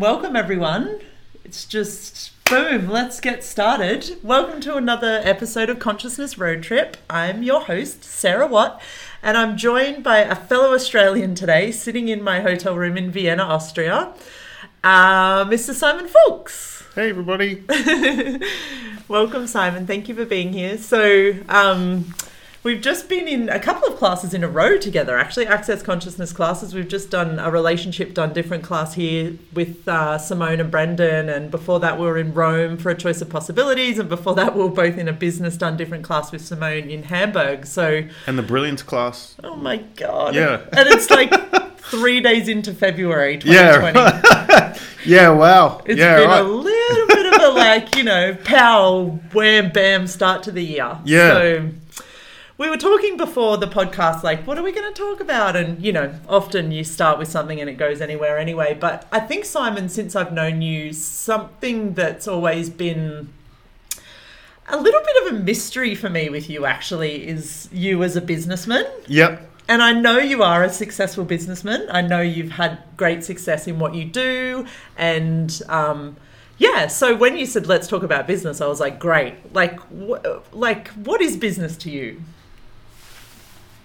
and welcome everyone. It's just boom, let's get started. Welcome to another episode of Consciousness Road Trip. I'm your host, Sarah Watt, and I'm joined by a fellow Australian today sitting in my hotel room in Vienna, Austria, uh, Mr. Simon Fooks. Hey, everybody. Welcome, Simon. Thank you for being here. So, um, We've just been in a couple of classes in a row together, actually, Access Consciousness classes. We've just done a relationship done different class here with uh, Simone and Brendan. And before that, we were in Rome for a choice of possibilities. And before that, we were both in a business done different class with Simone in Hamburg. So, and the brilliance class. Oh my God. Yeah. And it's like three days into February 2020. Yeah. yeah, wow. It's yeah, been right. a little bit of a like, you know, pow, wham, bam start to the year. Yeah. So, we were talking before the podcast, like, what are we going to talk about? And, you know, often you start with something and it goes anywhere anyway. But I think, Simon, since I've known you, something that's always been a little bit of a mystery for me with you actually is you as a businessman. Yep. And I know you are a successful businessman. I know you've had great success in what you do. And, um, yeah, so when you said let's talk about business, I was like, great. Like, wh- like, what is business to you?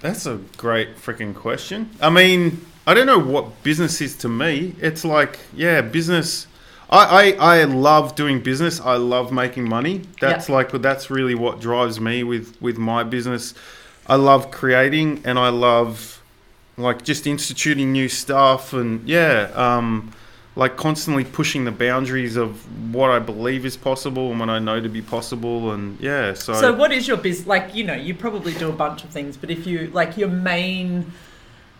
That's a great freaking question. I mean, I don't know what business is to me. It's like, yeah, business. I, I, I love doing business. I love making money. That's Yeah. like, that's really what drives me with, with my business. I love creating and I love like just instituting new stuff and yeah, um, like constantly pushing the boundaries of what I believe is possible and what I know to be possible. And yeah, so, So, what is your business? Like, you know, you probably do a bunch of things, but if you like your main,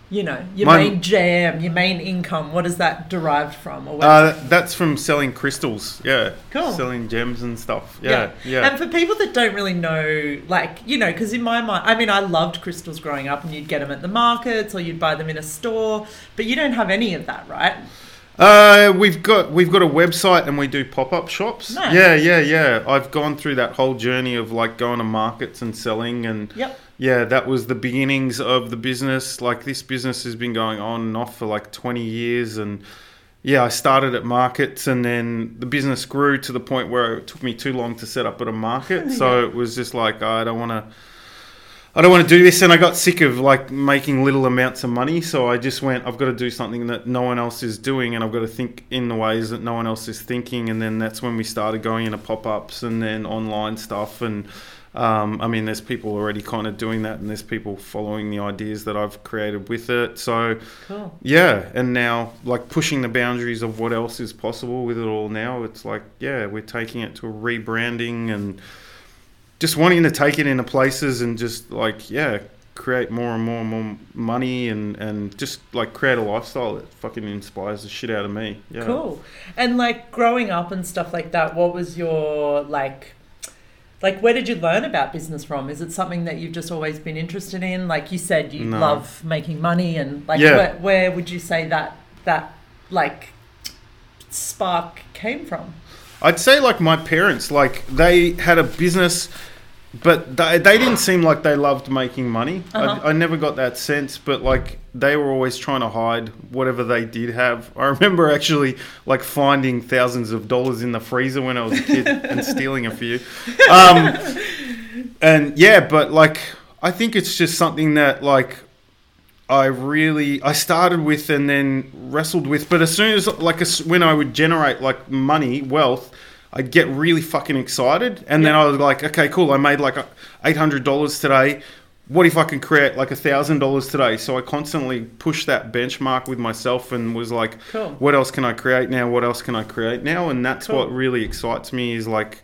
you know, your My- main jam, your main income, what is that derived from? Or Uh, that's from selling crystals. Yeah. Cool. Selling gems and stuff. Yeah. Yeah. And for people that don't really know, like, you know, because in my mind, I mean, I loved crystals growing up and you'd get them at the markets or you'd buy them in a store, but you don't have any of that, right? Uh, we've got we've got a website and we do pop up shops. Nice. Yeah, yeah, yeah. I've gone through that whole journey of like going to markets and selling and Yep. yeah, that was the beginnings of the business. Like this business has been going on and off for like 20 years and yeah, I started at markets and then the business grew to the point where it took me too long to set up at a market. So it was just like I don't want to I don't want to do this and I got sick of like making little amounts of money so I just went I've got to do something that no one else is doing and I've got to think in the ways that no one else is thinking and then that's when we started going into pop-ups and then online stuff and um, I mean there's people already kind of doing that and there's people following the ideas that I've created with it so Cool. yeah and now like pushing the boundaries of what else is possible with it all now it's like yeah we're taking it to a rebranding and just wanting to take it into places and just like yeah create more and more and more money and and just like create a lifestyle that fucking inspires the shit out of me yeah Cool. And like growing up and stuff like that, what was your like like where did you learn about business from? Is it something that you've just always been interested in? Like you said you No. love making money and like Yeah. where, where would you say that that like spark came from? I'd say like my parents, like they had a business, but they, they didn't seem like they loved making money. Uh-huh. I, I never got that sense, but like they were always trying to hide whatever they did have. I remember actually like finding thousands of dollars in the freezer when I was a kid and stealing a few. Um, and yeah, but like I think it's just something that like I really I started with and then wrestled with. But as soon as like as, when I would generate like money, wealth, I'd get really fucking excited, and then I was like, okay, cool, I made like eight hundred dollars today. What if I can create like a thousand dollars today? So I constantly pushed that benchmark with myself and was like, Cool. what else can I create now? What else can I create now? And that's Cool. what really excites me is like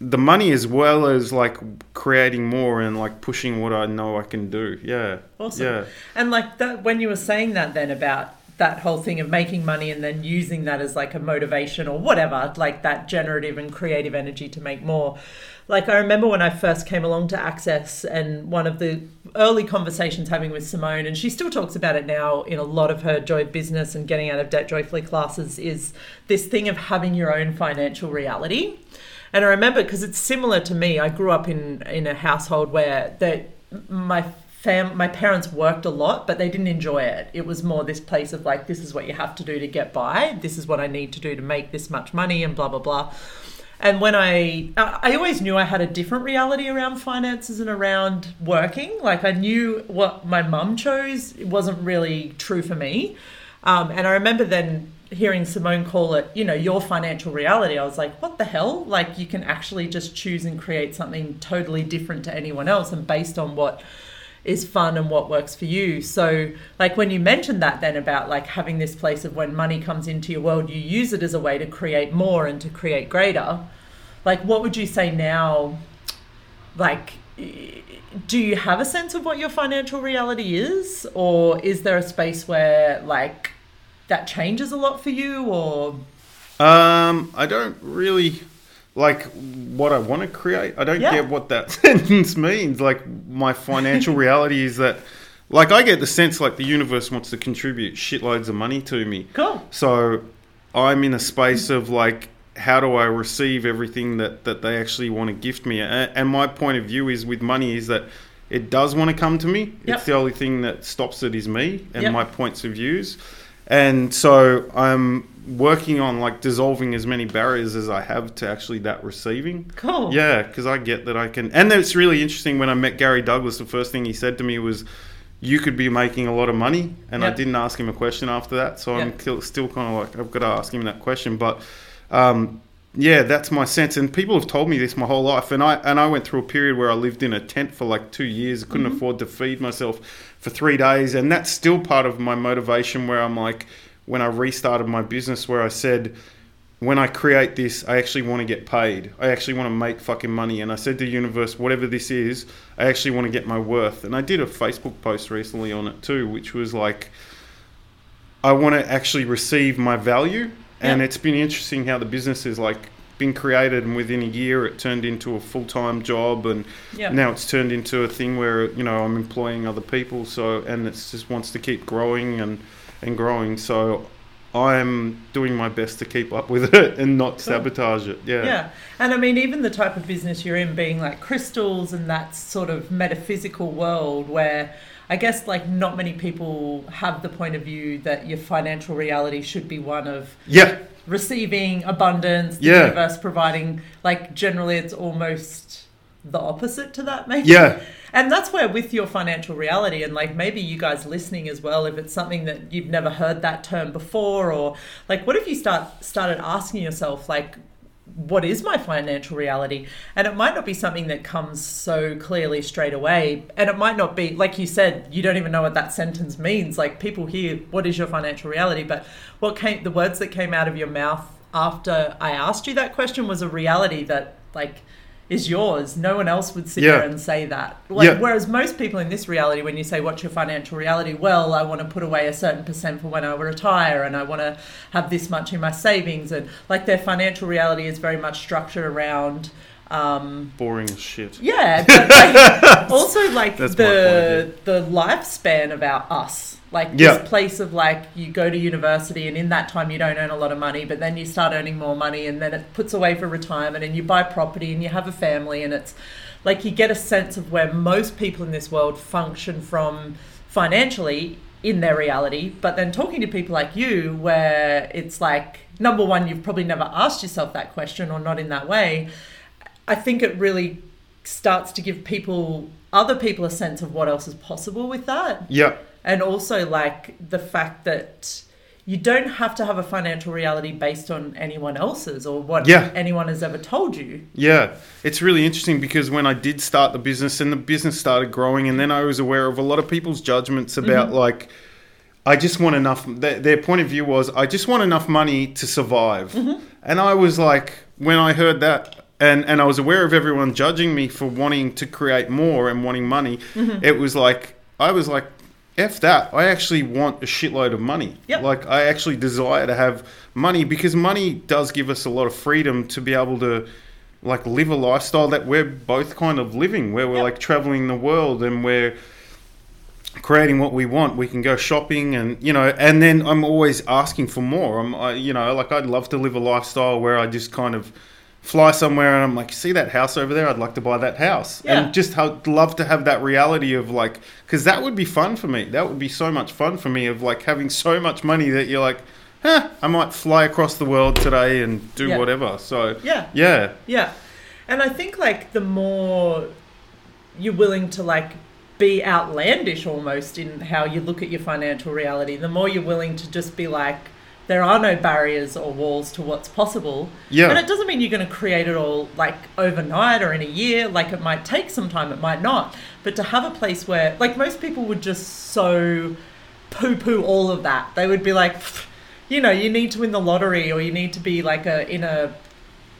the money as well as like creating more and like pushing what I know I can do. Yeah. Awesome. Yeah. And like that, when you were saying that, then about that whole thing of making money and then using that as like a motivation or whatever, like that generative and creative energy to make more. Like I remember when I first came along to Access, and one of the early conversations having with Simone, and she still talks about it now in a lot of her joy business and getting out of debt joyfully classes, is this thing of having your own financial reality. And I remember because it's similar to me. I grew up in in a household where that my fam my parents worked a lot, but they didn't enjoy it. It was more this place of like, this is what you have to do to get by. This is what I need to do to make this much money, and blah blah blah. And when I, I always knew I had a different reality around finances and around working. Like I knew what my mum chose wasn't really true for me. Um, and I remember then hearing Simone call it, you know, your financial reality. I was like, what the hell? Like you can actually just choose and create something totally different to anyone else and based on what is fun and what works for you. So, like when you mentioned that, then about like having this place of when money comes into your world, you use it as a way to create more and to create greater. Like, what would you say now? Like, do you have a sense of what your financial reality is, or is there a space where like that changes a lot for you, or? Um, I don't really like what I want to create. I don't Yeah. get what that sentence means. Like my financial reality is that, like I get the sense like the universe wants to contribute shitloads of money to me. Cool. So I'm in a space of like, how do I receive everything that that they actually want to gift me? And, and my point of view is with money is that it does want to come to me. Yep. It's the only thing that stops it is me and Yep. my points of views. And so I'm working on like dissolving as many barriers as I have to actually that receiving. Cool. Yeah, because I get that I can. And it's really interesting when I met Gary Douglas, the first thing he said to me was, You could be making a lot of money. And I didn't ask him a question after that. So I'm still, kind of like, I've got to ask him that question. But um, yeah, that's my sense. And people have told me this my whole life. And I, and I went through a period where I lived in a tent for like two years. Couldn't afford to feed myself for three days. And that's still part of my motivation where I'm like, when I restarted my business, where I said, when I create this, I actually want to get paid. I actually want to make fucking money. And I said to the universe, whatever this is, I actually want to get my worth. And I did a Facebook post recently on it too, which was like, I want to actually receive my value. And it's been interesting how the business is like been created, and within a year, it turned into a full time job, and Yeah. now it's turned into a thing where you know I'm employing other people. So and it just wants to keep growing and and growing. So I'm doing my best to keep up with it and not sabotage it. Yeah. Yeah. And I mean, even the type of business you're in being like crystals and that sort of metaphysical world where I guess like not many people have the point of view that your financial reality should be one of Yeah. Receiving abundance, the Yeah. universe providing, like generally it's almost the opposite to that, maybe. Yeah. And that's where, with your financial reality, and like maybe you guys listening as well, if it's something that you've never heard that term before, or like, what if you start started asking yourself, like, what is my financial reality? And it might not be something that comes so clearly straight away, and it might not be like you said, you don't even know what that sentence means. Like people hear, "What is your financial reality?" But what came, the words that came out of your mouth after I asked you that question was a reality that like is yours. No one else would sit Yeah. there and say that. Like, Yeah. Whereas most people in this reality, when you say, What's your financial reality? Well, I want to put away a certain percent for when I retire and I want to have this much in my savings. And like their financial reality is very much structured around. Um, Boring as shit. yeah, but like, also like That's the the lifespan of our us. Like Yeah. this place of like you go to university and in that time you don't earn a lot of money, but then you start earning more money and then it puts away for retirement and you buy property and you have a family and it's like you get a sense of where most people in this world function from financially in their reality. But then talking to people like you, where it's like number one, you've probably never asked yourself that question or not in that way. I think it really starts to give people, other people, a sense of what else is possible with that. Yeah. And also, like, the fact that you don't have to have a financial reality based on anyone else's or what Yeah. anyone has ever told you. Yeah, it's really interesting because when I did start the business and the business started growing, and then I was aware of a lot of people's judgments mm-hmm. about like, I just want enough. Their, their point of view was, I just want enough money to survive. Mm-hmm. And I was like, when I heard that, and, and I was aware of everyone judging me for wanting to create more and wanting money, mm-hmm. it was like, I was like, F that. I actually want a shitload of money. Yep. Like, I actually desire to have money because money does give us a lot of freedom to be able to like live a lifestyle that we're both kind of living where we're Yep. like traveling the world and we're creating what we want we can go shopping and you know and then i'm always asking for more i'm I, you know like i'd love to live a lifestyle where i just kind of fly somewhere and I'm like, see that house over there? I'd like to buy that house. Yeah. And just how, love to have that reality of like, because that would be fun for me. That would be so much fun for me of like having so much money that you're like, huh, I might fly across the world today and do Yeah. whatever. So, Yeah. yeah. Yeah. And I think like the more you're willing to like be outlandish almost in how you look at your financial reality, the more you're willing to just be like there are no barriers or walls to what's possible. Yeah. And it doesn't mean you're going to create it all like overnight or in a year. Like it might take some time, it might not. But to have a place where, like, most people would just so poo poo all of that. They would be like, you know, you need to win the lottery or you need to be like a in a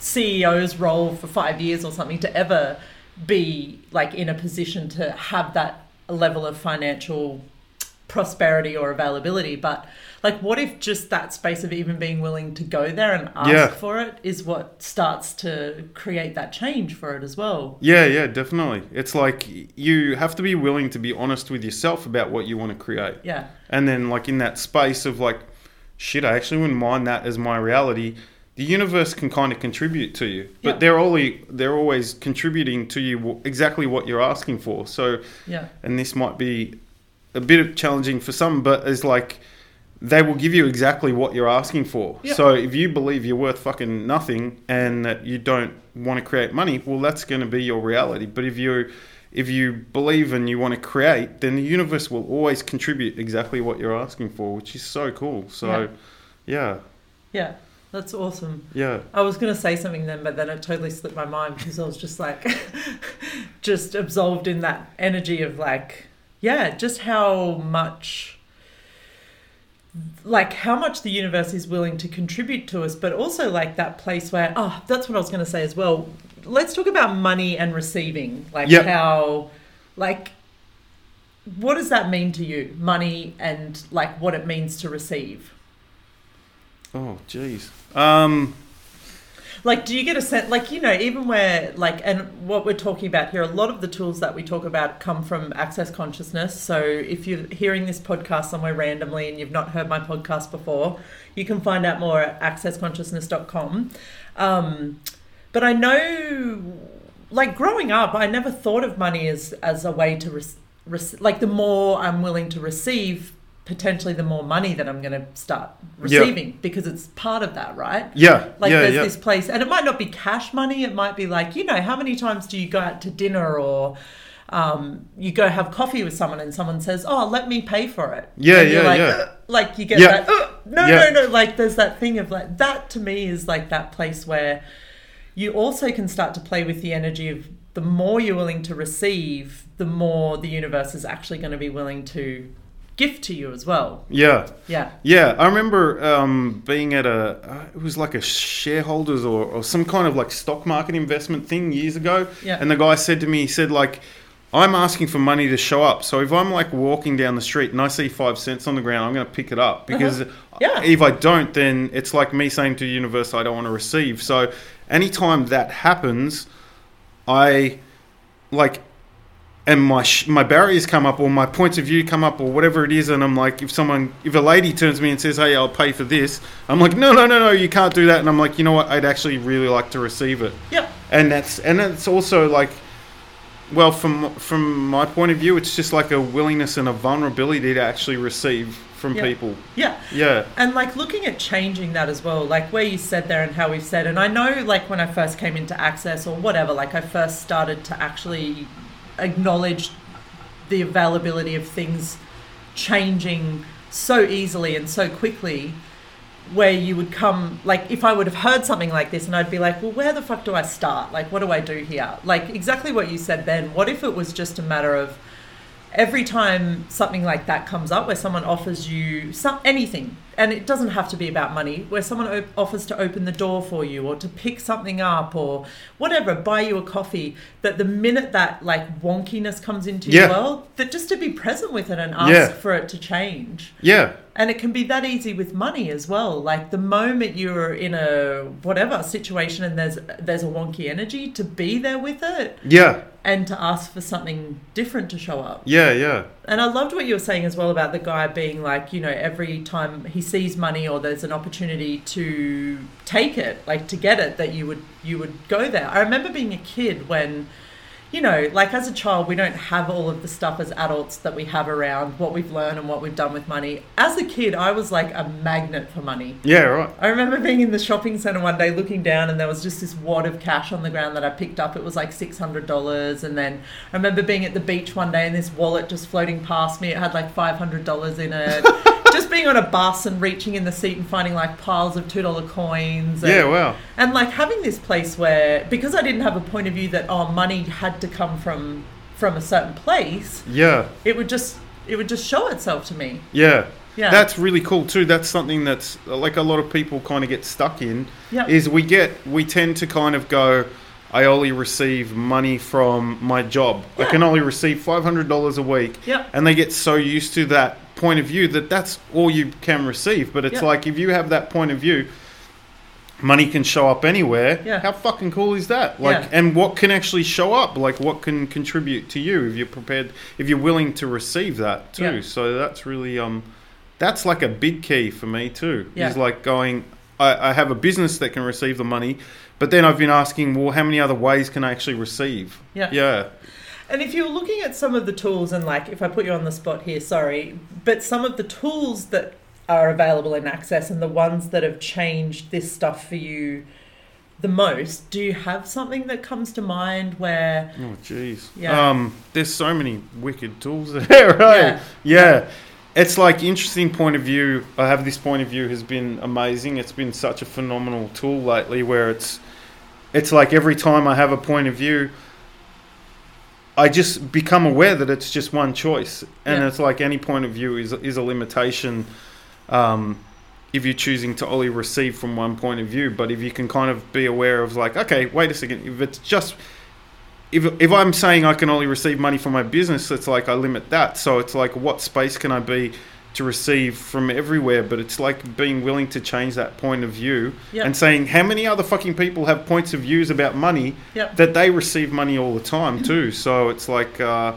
CEO's role for five years or something to ever be like in a position to have that level of financial prosperity or availability. But like, what if just that space of even being willing to go there and ask Yeah. for it is what starts to create that change for it as well? Yeah, yeah, definitely. It's like you have to be willing to be honest with yourself about what you want to create. Yeah. And then, like, in that space of like, shit, I actually wouldn't mind that as my reality. The universe can kind of contribute to you, but Yeah. they're only they're always contributing to you exactly what you're asking for. So, Yeah. and this might be a bit of challenging for some, but it's like they will give you exactly what you're asking for. Yeah. So if you believe you're worth fucking nothing and that you don't want to create money, well, that's going to be your reality. But if you if you believe and you want to create, then the universe will always contribute exactly what you're asking for, which is so cool. So, yeah, Yeah. That's awesome. yeah, I was going to say something then, but then it totally slipped my mind because I was just like, just absolved in that energy of like, yeah, just how much, like, how much the universe is willing to contribute to us, but also like that place where, oh, that's what I was going to say as well. Let's talk about money and receiving, like Yep. how, like, what does that mean to you, money and like what it means to receive? Oh, jeez. Um, like do you get a sense like you know even where like and what we're talking about here a lot of the tools that we talk about come from access consciousness. So if you're hearing this podcast somewhere randomly and you've not heard my podcast before you can find out more at accessconsciousness.com um, but i know like growing up i never thought of money as as a way to rec- like the more i'm willing to receive potentially the more money that i'm going to start Yeah. receiving because it's part of that right yeah, like yeah, there's yeah. this place, and it might not be cash money. It might be like you know, how many times do you go out to dinner or um, you go have coffee with someone and someone says, "Oh, let me pay for it." Yeah, And you're yeah, like, yeah. "Ugh," Like you get Yeah. that. "Ugh, no, Yeah. no, no. Like there's that thing of like that. To me, is like that place where you also can start to play with the energy of the more you're willing to receive, the more the universe is actually going to be willing to gift to you as well. yeah. Yeah. Yeah, I remember um, being at a, uh, it was like a shareholders or, or some kind of like stock market investment thing years ago. Yeah. And the guy said to me, he said, like, I'm asking for money to show up. So if I'm like walking down the street and I see five cents on the ground, I'm going to pick it up because Uh-huh. Yeah. if I don't, then it's like me saying to the universe, I don't want to receive. So anytime that happens, I like and my sh- my barriers come up or my points of view come up or whatever it is and I'm like if someone if a lady turns to me and says hey I'll pay for this I'm like no no no no you can't do that and I'm like you know what I'd actually really like to receive it Yep. and that's and it's also like well from from my point of view it's just like a willingness and a vulnerability to actually receive from Yeah. people Yeah. yeah And like looking at changing that as well, like where you said there and how we've said, and I know like when I first came into Access or whatever, like I first started to actually acknowledge the availability of things changing so easily and so quickly where you would come like if I would have heard something like this and I'd be like, well, where the fuck do I start? Like, what do I do here? Like exactly what you said then. What if it was just a matter of every time something like that comes up where someone offers you some anything and it doesn't have to be about money where someone op- offers to open the door for you or to pick something up or whatever buy you a coffee that the minute that like wonkiness comes into Yeah. your world that just to be present with it and ask Yeah. for it to change yeah And it can be that easy with money as well. Like the moment you're in a whatever situation and there's there's a wonky energy to be there with it Yeah, and to ask for something different to show up. yeah, yeah, And I loved what you were saying as well about the guy being like, you know, every time he sees money or there's an opportunity to take it, like to get it, that you would you would go there. I remember being a kid when, you know, like as a child, we don't have all of the stuff as adults that we have around what we've learned and what we've done with money. As a kid, I was like a magnet for money. yeah, right. I remember being in the shopping center one day looking down and there was just this wad of cash on the ground that I picked up. It was like $600. And then I remember being at the beach one day and this wallet just floating past me. It had like $500 in it. just being on a bus and reaching in the seat and finding like piles of $2 coins. And, Yeah, wow. and like having this place where, because I didn't have a point of view that, oh, money had to come from from a certain place, Yeah, it would just it would just show itself to me. yeah. Yeah. That's really cool too. That's something that's like a lot of people kind of get stuck in. Yeah. Is we get we tend to kind of go, I only receive money from my job. I can only receive five hundred dollars a week. Yeah. And they get so used to that point of view that that's all you can receive. But it's Yeah. like if you have that point of view, money can show up anywhere. Yeah. How fucking cool is that? Like, Yeah. and what can actually show up? Like, what can contribute to you if you're prepared, if you're willing to receive that too. Yeah. So that's really um, that's like a big key for me too. Yeah. Is like going, I, I have a business that can receive the money, but then I've been asking, well, how many other ways can I actually receive? Yeah. Yeah. And if you're looking at some of the tools, and like if I put you on the spot here, sorry, but some of the tools that are available in Access and the ones that have changed this stuff for you the most, do you have something that comes to mind where, Oh, jeez. Yeah. Um, there's so many wicked tools there, right? Yeah. Yeah. It's like interesting point of view. I have this point of view has been amazing. It's been such a phenomenal tool lately where it's it's like every time I have a point of view I just become aware that it's just one choice. And Yeah. it's like any point of view is is a limitation um, if you're choosing to only receive from one point of view. But if you can kind of be aware of like, okay, wait a second, if it's just if, if I'm saying I can only receive money from my business, it's like I limit that. So it's like, what space can I be to receive from everywhere? But it's like being willing to change that point of view Yeah. and saying, how many other fucking people have points of views about money Yep. that they receive money all the time too? So it's like uh,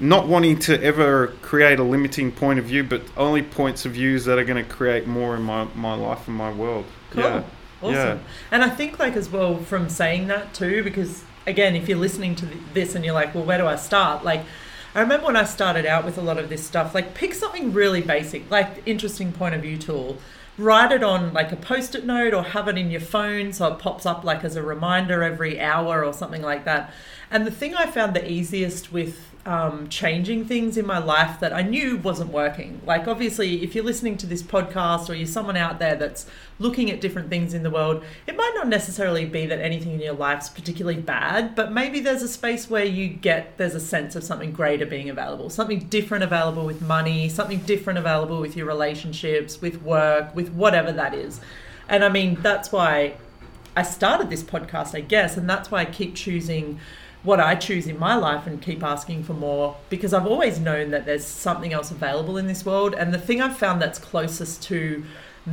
not wanting to ever create a limiting point of view, but only points of views that are going to create more in my, my life and my world. Cool. Yeah. Awesome. Yeah. And I think, like, as well, from saying that too, because again, if you're listening to this and you're like, well, where do I start? Like, I remember when I started out with a lot of this stuff, like, pick something really basic, like, interesting point of view tool. Write it on like a post it note or have it in your phone so it pops up like as a reminder every hour or something like that. And the thing I found the easiest with um, changing things in my life that I knew wasn't working. Like, obviously, if you're listening to this podcast or you're someone out there that's looking at different things in the world, it might not necessarily be that anything in your life's particularly bad, but maybe there's a space where you get there's a sense of something greater being available, something different available with money, something different available with your relationships, with work, with whatever that is. And I mean, that's why I started this podcast, I guess, and that's why I keep choosing what I choose in my life and keep asking for more because I've always known that there's something else available in this world. And the thing I've found that's closest to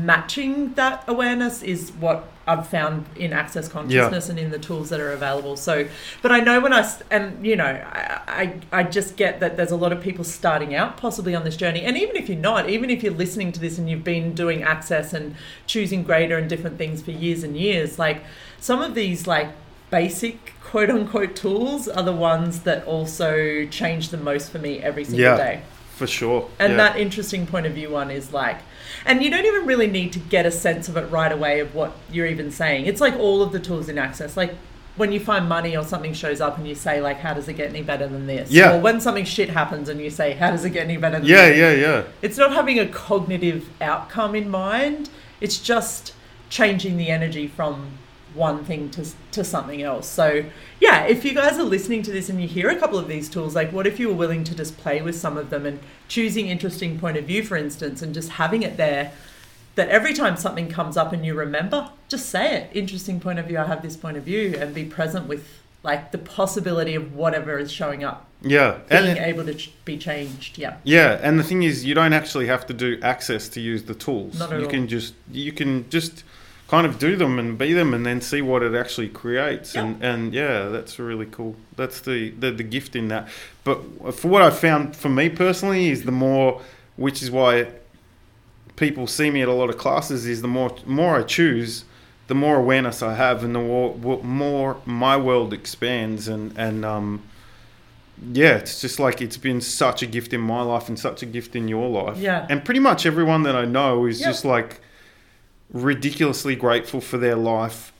matching that awareness is what I've found in access consciousness and in the tools that are available. So, but I know when I and you know I, I I just get that there's a lot of people starting out possibly on this journey, and even if you're not, even if you're listening to this and you've been doing access and choosing greater and different things for years and years, like some of these like basic quote unquote tools are the ones that also change the most for me every single Yeah. day. For sure. And yeah. that interesting point of view one is like, and you don't even really need to get a sense of it right away of what you're even saying. It's like all of the tools in Access. Like when you find money or something shows up and you say like, how does it get any better than this? Yeah. Or when something shit happens and you say, how does it get any better than Yeah, this? yeah, yeah. It's not having a cognitive outcome in mind. It's just changing the energy from one thing to, to something else. So, yeah, if you guys are listening to this and you hear a couple of these tools, like what if you were willing to just play with some of them and choosing interesting point of view, for instance, and just having it there that every time something comes up and you remember, just say it. Interesting point of view, I have this point of view, and be present with like the possibility of whatever is showing up Yeah, being and able to ch- be changed. Yeah. yeah, and the thing is, you don't actually have to do access to use the tools. Not at you all. can just you can just kind of do them and be them, and then see what it actually creates. And and yeah, that's really cool. That's the, the the gift in that. But for what I found for me personally is the more, which is why people see me at a lot of classes, is the more more I choose. The more awareness I have, and the more, more my world expands, and and um, yeah, it's just like it's been such a gift in my life and such a gift in your life. Yeah. And pretty much everyone that I know is Yep. just like ridiculously grateful for their life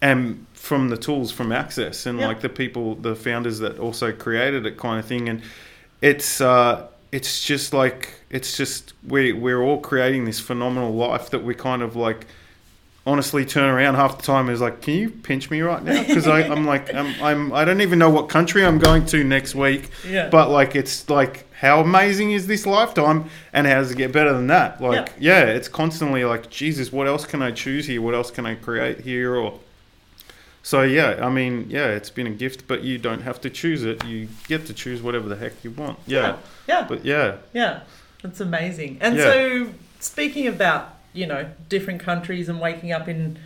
and from the tools from Access and like the people, the founders that also created it kind of thing. And it's, uh, it's just like, it's just, we, we're all creating this phenomenal life that we kind of like, honestly turn around half the time is like, can you pinch me right now? Because I'm like, I'm, I'm, I don't even know what country I'm going to next week. Yeah. But like, it's like, how amazing is this lifetime, and how does it get better than that? Like, yeah, it's constantly like, Jesus, what else can I choose here? What else can I create here? Or so yeah, I mean, yeah, it's been a gift, but you don't have to choose it. You get to choose whatever the heck you want. Yeah, Yeah. but yeah, Yeah, that's amazing. And Yeah. so, speaking about you know different countries and waking up in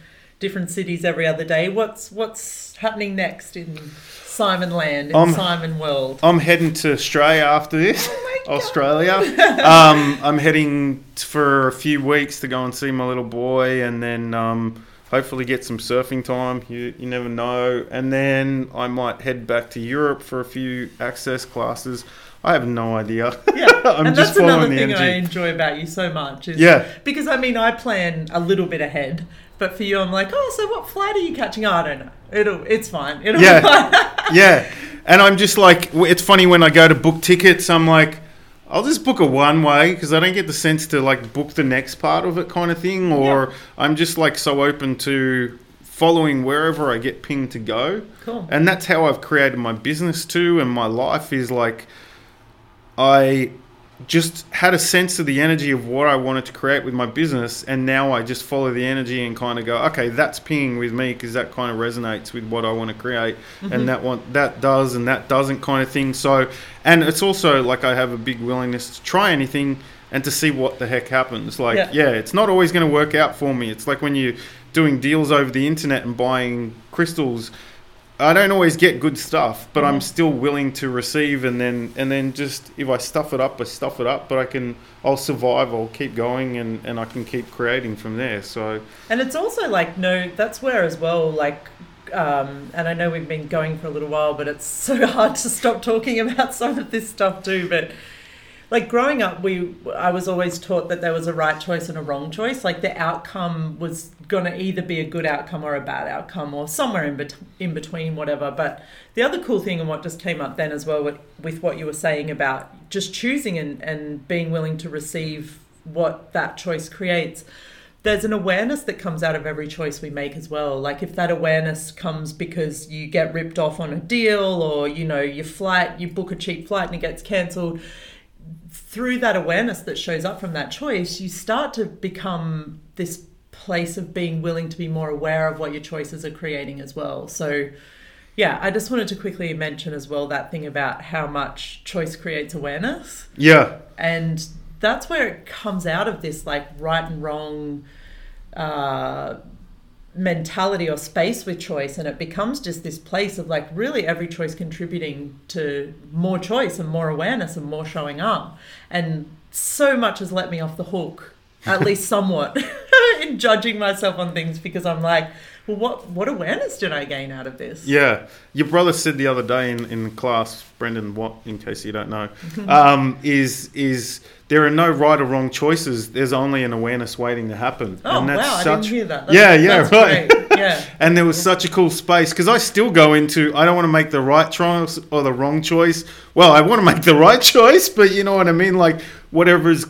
different cities every other day, what's what's happening next in Simon Land in Um, Simon World? I'm heading to Australia after this. Oh. Australia. um, I'm heading for a few weeks to go and see my little boy, and then um, hopefully get some surfing time. You you never know. And then I might head back to Europe for a few access classes. I have no idea. Yeah, I'm and just that's another thing I enjoy about you so much. Is Yeah. because I mean I plan a little bit ahead, but for you I'm like, oh, so what flight are you catching? Oh, I don't know. It'll it's fine. It'll Yeah. fine. yeah, and I'm just like, it's funny when I go to book tickets. I'm like, I'll just book a one way because I don't get the sense to like book the next part of it, kind of thing. Or Yeah. I'm just like so open to following wherever I get pinged to go. Cool. And that's how I've created my business too, and my life is like, I just had a sense of the energy of what I wanted to create with my business, and now I just follow the energy and kind of go, okay, that's pinging with me because that kind of resonates with what I want to create, and mm-hmm. that one that does and that doesn't kind of thing. So, and it's also like I have a big willingness to try anything and to see what the heck happens. Like, Yeah. yeah, it's not always going to work out for me. It's like when you're doing deals over the internet and buying crystals. I don't always get good stuff, but I'm still willing to receive, and then and then just if I stuff it up, I stuff it up. But I can, I'll survive. I'll keep going, and and I can keep creating from there. So And it's also like no, that's where as well. Like, um, and I know we've been going for a little while, but it's so hard to stop talking about some of this stuff too. But like growing up, we I was always taught that there was a right choice and a wrong choice. Like the outcome was going to either be a good outcome or a bad outcome, or somewhere in bet- in between, whatever. But the other cool thing and what just came up then as well with, with what you were saying about just choosing and, and being willing to receive what that choice creates there's an awareness that comes out of every choice we make as well. Like if that awareness comes because you get ripped off on a deal or you know your flight, you book a cheap flight and it gets cancelled, through that awareness that shows up from that choice, you start to become this place of being willing to be more aware of what your choices are creating as well. So yeah, I just wanted to quickly mention as well that thing about how much choice creates awareness yeah, and that's where it comes out of this like right and wrong uh, mentality or space with choice and it becomes just this place of like really every choice contributing to more choice and more awareness and more showing up. And so much has let me off the hook at least somewhat in judging myself on things because i'm like well what what awareness did i gain out of this yeah. Your brother said the other day in, in class, Brendan Watt, in case you don't know, um, is is there are no right or wrong choices. There's only an awareness waiting to happen. oh and that's wow i didn't hear that That's- yeah, yeah, right. great. yeah and there was such a cool space because I still go into I don't want to make the right choice or the wrong choice. Well, I want to make the right choice, but you know what I mean. Like whatever is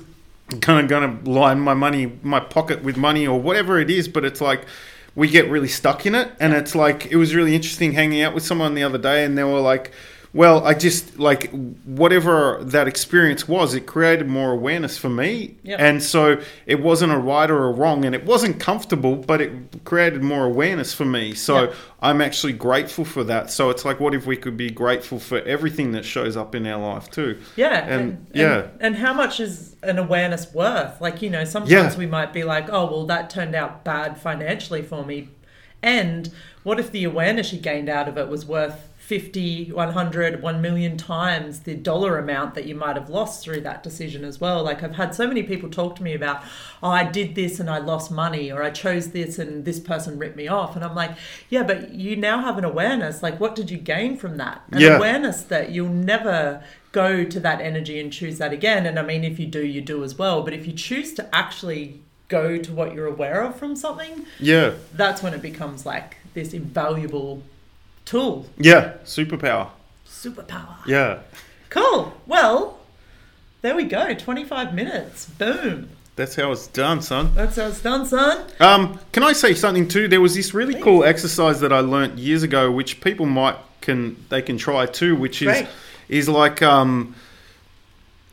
kind of going to line my money, my pocket with money or whatever it is. But it's like we get really stuck in it, and it's like it was really interesting hanging out with someone the other day, and they were like. Well, I just like whatever that experience was, it created more awareness for me. Yep. And so it wasn't a right or a wrong, and it wasn't comfortable, but it created more awareness for me. So Yep. I'm actually grateful for that. So it's like, what if we could be grateful for everything that shows up in our life too? Yeah, And- and, yeah. and, and how much is an awareness worth? Like you know, sometimes Yeah. we might be like, oh well, that turned out bad financially for me, and what if the awareness you gained out of it was worth 50 100 1 million times the dollar amount that you might have lost through that decision as well. Like i've had so many people talk to me about oh i did this and i lost money or i chose this and this person ripped me off. And i'm like yeah but you now have an awareness. Like what did you gain from that? An Yeah. awareness that you'll never go to that energy and choose that again. And i mean if you do you do as well. But if you choose to actually go to what you're aware of from something Yeah, that's when it becomes like this invaluable tool yeah, superpower. superpower Yeah, cool well there we go 25 minutes boom that's how it's done, son. that's how it's done son Um, can I say something too? There was this really cool exercise that I learnt years ago, which people might can they can try too, which is Great. is like um,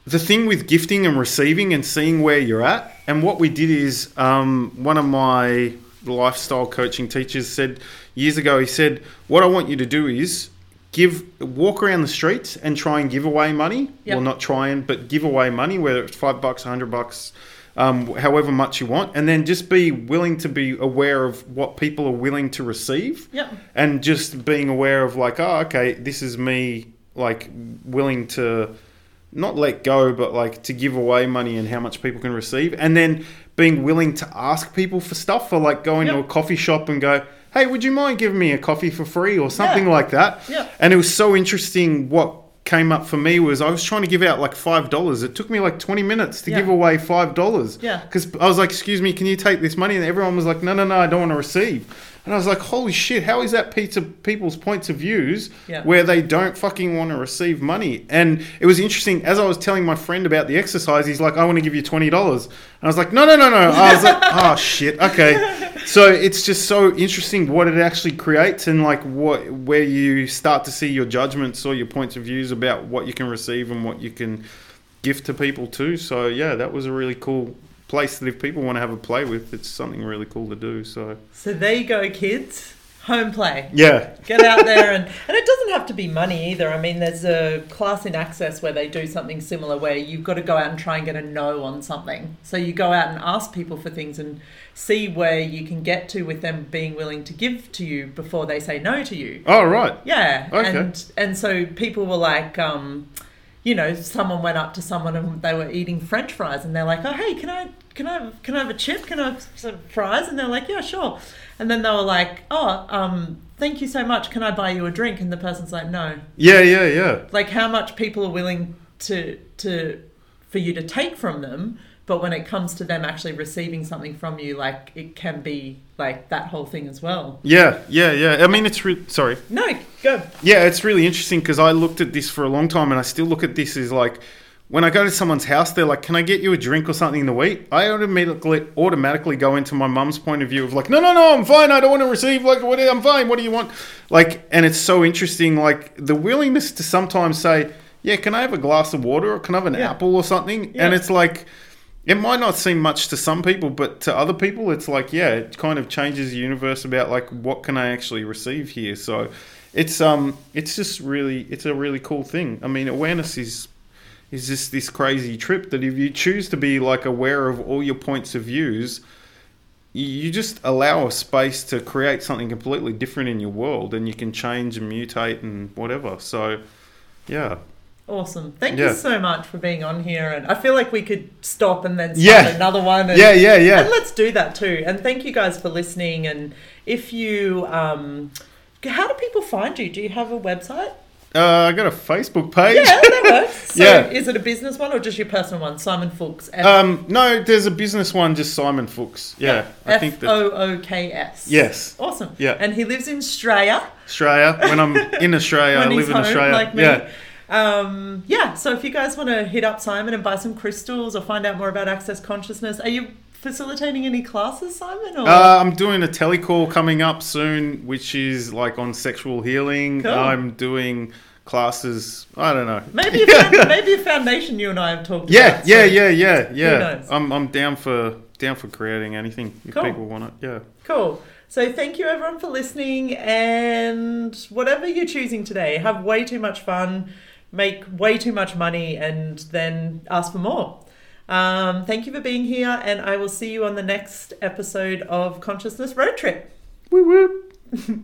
the thing with gifting and receiving and seeing where you're at. And what we did is um, one of my lifestyle coaching teachers said years ago. He said, "What I want you to do is." Give walk around the streets and try and give away money. Yep. Well, not try and, but give away money, whether it's five bucks, a hundred bucks, um, however much you want, and then just be willing to be aware of what people are willing to receive, Yep. and just being aware of like, oh, okay, this is me, like willing to not let go, but like to give away money and how much people can receive, and then being willing to ask people for stuff, or like going to a coffee shop and go, hey, would you mind giving me a coffee for free or something Yeah. like that? Yeah. And it was so interesting. What came up for me was I was trying to give out like five dollars. It took me like twenty minutes to Yeah. give away five dollars. Yeah. Because I was like, "Excuse me, can you take this money?" And everyone was like, "No, no, no, I don't want to receive." And I was like, "Holy shit! How is that pizza people's points of views Yeah. where they don't fucking want to receive money?" And it was interesting as I was telling my friend about the exercise. He's like, "I want to give you twenty dollars," and I was like, "No, no, no, no." I was like, "Oh shit, okay." So it's just so interesting what it actually creates and like what where you start to see your judgments or your points of views about what you can receive and what you can gift to people too. So yeah, that was a really cool place that if people want to have a play with, it's something really cool to do. So. So there you go kids. Home play. Yeah, get out there and and it doesn't have to be money either. I mean there's a class in access where they do something similar where you've got to go out and try and get a no on something. So you go out and ask people for things and see where you can get to with them being willing to give to you before they say no to you. Oh right, yeah Okay. and and so people were like um you know someone went up to someone and they were eating french fries and they're like oh hey can i can i have, can i have a chip? Can i have some fries? And they're like yeah sure. And then they were like oh um thank you so much. Can i buy you a drink? And the person's like no. Yeah, yeah, yeah, like how much people are willing to to for you to take from them but when it comes to them actually receiving something from you like it can be like that whole thing as well yeah, yeah, yeah. I mean, it's re- sorry. no go Yeah, it's really interesting because I looked at this for a long time and I still look at this as like when I go to someone's house, they're like, "Can I get you a drink or something to eat?" I automatically automatically go into my mum's point of view of like, "No, no, no, I'm fine. I don't want to receive. Like, what? I'm fine. What do you want?" Like, and it's so interesting, like the willingness to sometimes say, "Yeah, can I have a glass of water or can I have an Yeah. apple or something?" Yeah. And it's like. It might not seem much to some people, but to other people, it's like, yeah, it kind of changes the universe about like what can I actually receive here. So, it's um, it's just really, it's a really cool thing. I mean, awareness is is just this crazy trip that if you choose to be like aware of all your points of views, you- you just allow a space to create something completely different in your world, and you can change and mutate and whatever. So, yeah, Awesome. Thank Yeah. you so much for being on here. And I feel like we could stop and then start Yeah. another one. And, yeah, yeah, yeah. And let's do that too. And thank you guys for listening. And if you, um, how do people find you? Do you have a website? Uh, I got a Facebook page. Yeah, that works. So Yeah. is it a business one or just your personal one? Simon Fooks. F- Um, no, there's a business one, just Simon Fooks. Yeah, I think that. O O K S. Yes, Awesome. Yeah. And he lives in Australia. Australia. When I'm in Australia, I live in home, Australia. like. Yeah, Um, yeah, so if you guys want to hit up Simon and buy some crystals or find out more about Access Consciousness, are you facilitating any classes, Simon? Or? Uh, I'm doing a telecall coming up soon, which is like on sexual healing. Cool. I'm doing classes. I don't know. Maybe a, found, maybe a foundation you and I have talked Yeah, about. yeah, so- yeah, yeah, yeah. knows? I'm I'm down for down for creating anything if Cool. people want it. Yeah. Cool. So thank you everyone for listening and whatever you're choosing today, have way too much fun, make way too much money and then ask for more. Um, thank you for being here and I will see you on the next episode of Consciousness Road Trip. Woo woo.